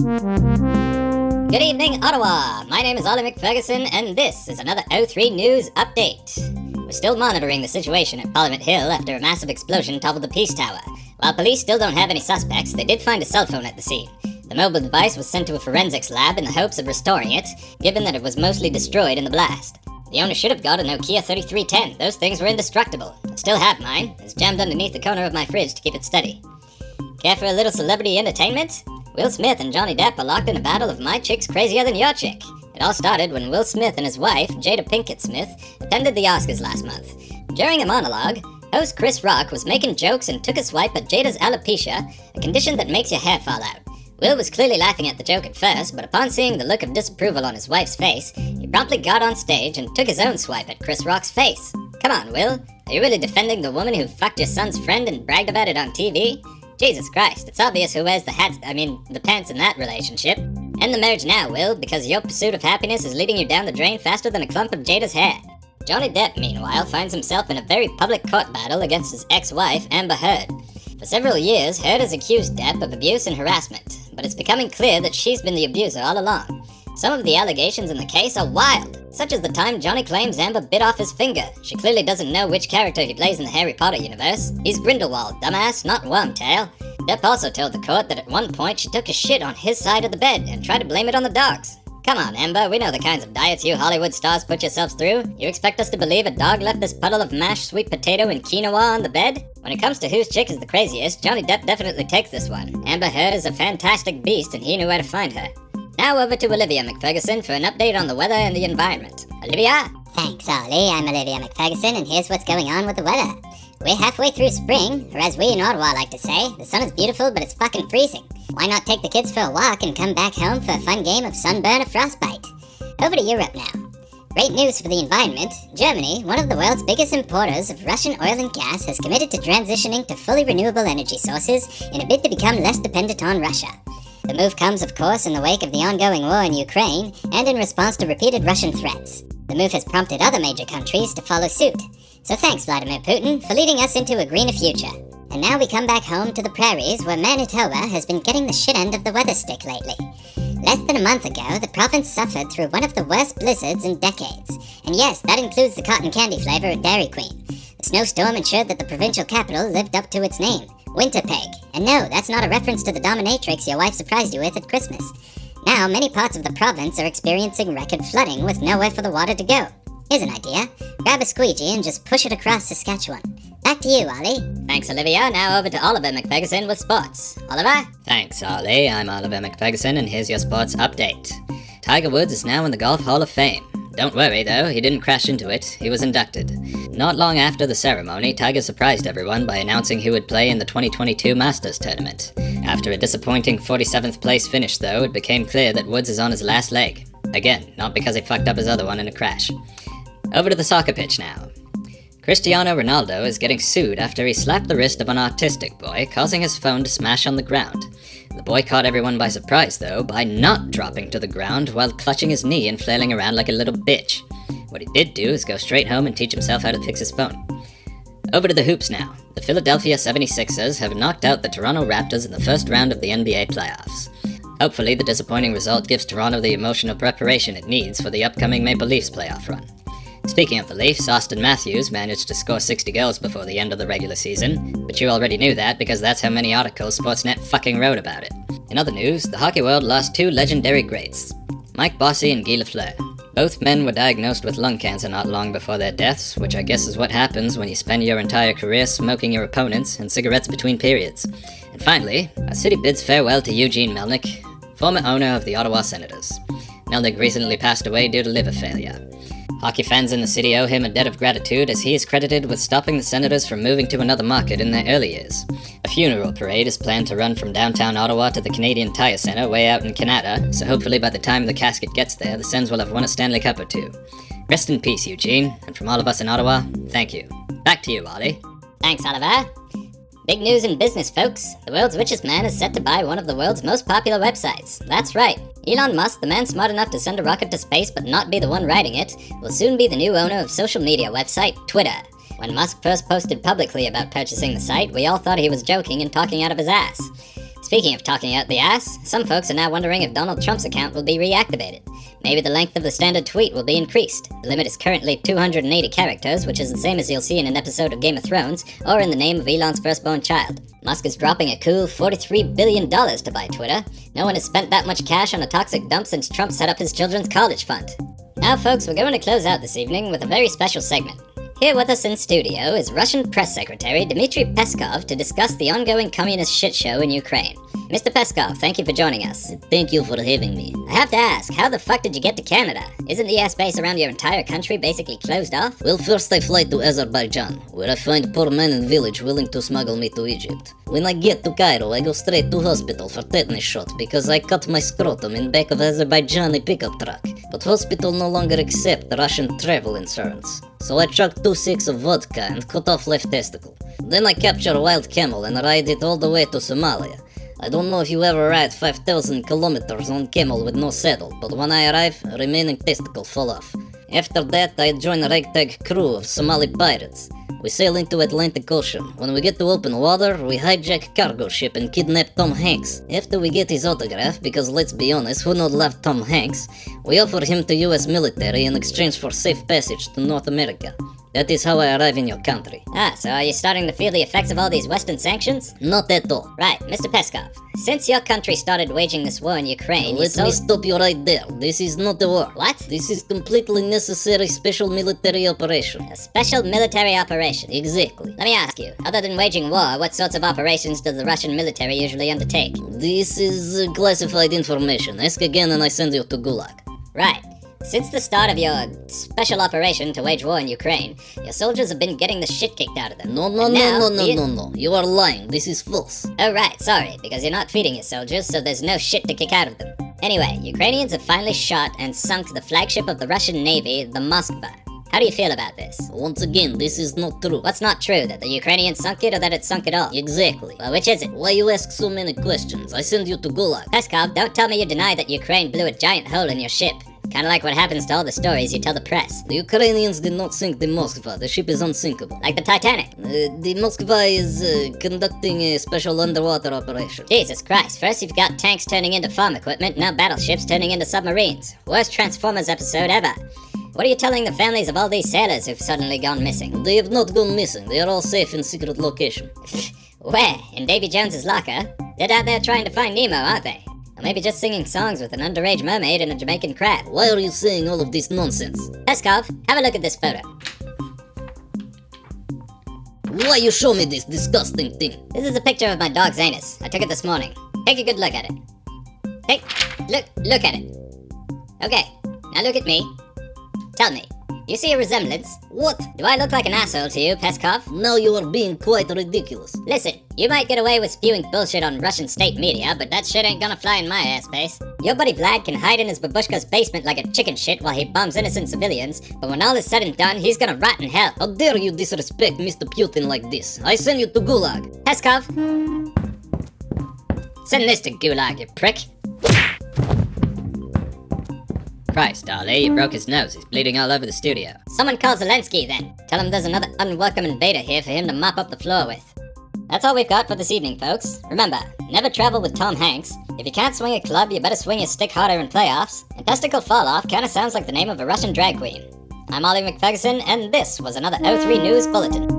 Good evening, Ottawa! My name is Ollie McFerguson, and this is another O3 News update. We're still monitoring the situation at Parliament Hill after a massive explosion toppled the Peace Tower. While police still don't have any suspects, they did find a cell phone at the scene. The mobile device was sent to a forensics lab in the hopes of restoring it, given that it was mostly destroyed in the blast. The owner should have got a Nokia 3310. Those things were indestructible. I still have mine. It's jammed underneath the corner of my fridge to keep it steady. Care for a little celebrity entertainment? Will Smith and Johnny Depp are locked in a battle of my chick's crazier than your chick. It all started when Will Smith and his wife, Jada Pinkett Smith, attended the Oscars last month. During a monologue, host Chris Rock was making jokes and took a swipe at Jada's alopecia, a condition that makes your hair fall out. Will was clearly laughing at the joke at first, but upon seeing the look of disapproval on his wife's face, he promptly got on stage and took his own swipe at Chris Rock's face. Come on, Will. Are you really defending the woman who fucked your son's friend and bragged about it on TV? Jesus Christ, it's obvious who wears the hats, I mean, the pants in that relationship. End the marriage now, Will, because your pursuit of happiness is leading you down the drain faster than a clump of Jada's hair. Johnny Depp, meanwhile, finds himself in a very public court battle against his ex-wife, Amber Heard. For several years, Heard has accused Depp of abuse and harassment, but it's becoming clear that she's been the abuser all along. Some of the allegations in the case are wild, such as the time Johnny claims Amber bit off his finger. She clearly doesn't know which character he plays in the Harry Potter universe. He's Grindelwald, dumbass, not Wormtail. Depp also told the court that at one point she took a shit on his side of the bed and tried to blame it on the dogs. Come on, Amber, we know the kinds of diets you Hollywood stars put yourselves through. You expect us to believe a dog left this puddle of mashed sweet potato and quinoa on the bed? When it comes to whose chick is the craziest, Johnny Depp definitely takes this one. Amber Heard is a fantastic beast and he knew where to find her. Now over to Olivia McFerguson for an update on the weather and the environment. Olivia? Thanks, Ollie. I'm Olivia McFerguson, and here's what's going on with the weather. We're halfway through spring, or as we in Ottawa like to say, the sun is beautiful, but it's fucking freezing. Why not take the kids for a walk and come back home for a fun game of sunburn or frostbite? Over to Europe now. Great news for the environment. Germany, one of the world's biggest importers of Russian oil and gas, has committed to transitioning to fully renewable energy sources in a bid to become less dependent on Russia. The move comes, of course, in the wake of the ongoing war in Ukraine and in response to repeated Russian threats. The move has prompted other major countries to follow suit. So thanks, Vladimir Putin, for leading us into a greener future. And now we come back home to the prairies where Manitoba has been getting the shit end of the weather stick lately. Less than a month ago, the province suffered through one of the worst blizzards in decades. And yes, that includes the cotton candy flavor at Dairy Queen. The snowstorm ensured that the provincial capital lived up to its name, Winterpeg. And no, that's not a reference to the dominatrix your wife surprised you with at Christmas. Now, many parts of the province are experiencing record flooding with nowhere for the water to go. Here's an idea. Grab a squeegee and just push it across Saskatchewan. Back to you, Ollie. Thanks, Olivia. Now over to Oliver McFerguson with sports. Oliver? Thanks, Ollie. I'm Oliver McFerguson, and here's your sports update. Tiger Woods is now in the Golf Hall of Fame. Don't worry, though, he didn't crash into it. He was inducted. Not long after the ceremony, Tiger surprised everyone by announcing he would play in the 2022 Masters tournament. After a disappointing 47th place finish, though, it became clear that Woods is on his last leg. Again, not because he fucked up his other one in a crash. Over to the soccer pitch now. Cristiano Ronaldo is getting sued after he slapped the wrist of an autistic boy, causing his phone to smash on the ground. The boy caught everyone by surprise, though, by not dropping to the ground while clutching his knee and flailing around like a little bitch. What he did do is go straight home and teach himself how to fix his phone. Over to the hoops now. The Philadelphia 76ers have knocked out the Toronto Raptors in the first round of the NBA playoffs. Hopefully, the disappointing result gives Toronto the emotional preparation it needs for the upcoming Maple Leafs playoff run. Speaking of the Leafs, Auston Matthews managed to score 60 goals before the end of the regular season, but you already knew that because that's how many articles Sportsnet fucking wrote about it. In other news, the hockey world lost two legendary greats, Mike Bossy and Guy Lafleur. Both men were diagnosed with lung cancer not long before their deaths, which I guess is what happens when you spend your entire career smoking your opponents and cigarettes between periods. And finally, our city bids farewell to Eugene Melnyk, former owner of the Ottawa Senators. Melnyk recently passed away due to liver failure. Hockey fans in the city owe him a debt of gratitude as he is credited with stopping the Senators from moving to another market in their early years. A funeral parade is planned to run from downtown Ottawa to the Canadian Tire Centre way out in Kanata, so hopefully by the time the casket gets there, the Sens will have won a Stanley Cup or two. Rest in peace, Eugene, and from all of us in Ottawa, thank you. Back to you, Ollie. Thanks, Oliver. Big news in business, folks. The world's richest man is set to buy one of the world's most popular websites. That's right. Elon Musk, the man smart enough to send a rocket to space but not be the one riding it, will soon be the new owner of social media website Twitter. When Musk first posted publicly about purchasing the site, we all thought he was joking and talking out of his ass. Speaking of talking out the ass, some folks are now wondering if Donald Trump's account will be reactivated. Maybe the length of the standard tweet will be increased. The limit is currently 280 characters, which is the same as you'll see in an episode of Game of Thrones, or in the name of Elon's firstborn child. Musk is dropping a cool $43 billion to buy Twitter. No one has spent that much cash on a toxic dump since Trump set up his children's college fund. Now, folks, we're going to close out this evening with a very special segment. Here with us in studio is Russian Press Secretary Dmitry Peskov to discuss the ongoing communist shit show in Ukraine. Mr. Peskov, thank you for joining us. Thank you for having me. I have to ask, how the fuck did you get to Canada? Isn't the airspace around your entire country basically closed off? Well, first I fly to Azerbaijan, where I find poor man in village willing to smuggle me to Egypt. When I get to Cairo, I go straight to hospital for tetanus shot because I cut my scrotum in back of Azerbaijani pickup truck. But hospital no longer accept Russian travel insurance. So I chuck two six of vodka and cut off left testicle. Then I capture a wild camel and ride it all the way to Somalia. I don't know if you ever ride 5000 kilometers on camel with no saddle, but when I arrive, remaining testicle fall off. After that, I join a ragtag crew of Somali pirates. We sail into Atlantic Ocean. When we get to open water, we hijack cargo ship and kidnap Tom Hanks. After we get his autograph, because let's be honest, who not love Tom Hanks, we offer him to US military in exchange for safe passage to North America. That is how I arrive in your country. Ah, so are you starting to feel the effects of all these Western sanctions? Not at all. Right, Mr. Peskov. Since your country started waging this war in Ukraine, you Let me stop you right there. This is not a war. What? This is completely necessary special military operation. A special military operation. Exactly. Let me ask you, other than waging war, what sorts of operations does the Russian military usually undertake? This is uh, classified information. Ask again and I send you to Gulag. Right. Since the start of your special operation to wage war in Ukraine, your soldiers have been getting the shit kicked out of them. No, no, And no, no, no, you- no, no. You are lying. This is false. Oh, right, sorry, because you're not feeding your soldiers, so there's no shit to kick out of them. Anyway, Ukrainians have finally shot and sunk the flagship of the Russian Navy, the Moskva. How do you feel about this? Once again, this is not true. What's not true, that the Ukrainians sunk it or that it sunk at all? Exactly. Well, which is it? Why you ask so many questions? I send you to Gulag. Peskov, don't tell me you deny that Ukraine blew a giant hole in your ship. Kinda like what happens to all the stories you tell the press. The Ukrainians did not sink the Moskva. The ship is unsinkable. Like the Titanic. Uh, the Moskva is uh, conducting a special underwater operation. Jesus Christ, first you've got tanks turning into farm equipment, now battleships turning into submarines. Worst Transformers episode ever. What are you telling the families of all these sailors who've suddenly gone missing? They have not gone missing. They are all safe in secret location. Where? In Davy Jones's locker? They're out there trying to find Nemo, aren't they? Or maybe just singing songs with an underage mermaid and a Jamaican crab. Why are you saying all of this nonsense? Peskov, have a look at this photo. Why you show me this disgusting thing? This is a picture of my dog's anus. I took it this morning. Take a good look at it. Hey, look, look at it. Okay, now look at me. Tell me, you see a resemblance? What? Do I look like an asshole to you, Peskov? No, you are being quite ridiculous. Listen, you might get away with spewing bullshit on Russian state media, but that shit ain't gonna fly in my airspace. Your buddy Vlad can hide in his babushka's basement like a chicken shit while he bombs innocent civilians, but when all is said and done, he's gonna rot in hell. How dare you disrespect Mr. Putin like this? I send you to Gulag. Peskov! Send this to Gulag, you prick! Christ, Ollie, He broke his nose. He's bleeding all over the studio. Someone call Zelensky then. Tell him there's another unwelcome invader here for him to mop up the floor with. That's all we've got for this evening, folks. Remember, never travel with Tom Hanks. If you can't swing a club, you better swing your stick harder in playoffs. And testicle fall off kinda sounds like the name of a Russian drag queen. I'm Ollie McFerguson, and this was another O3 News Bulletin.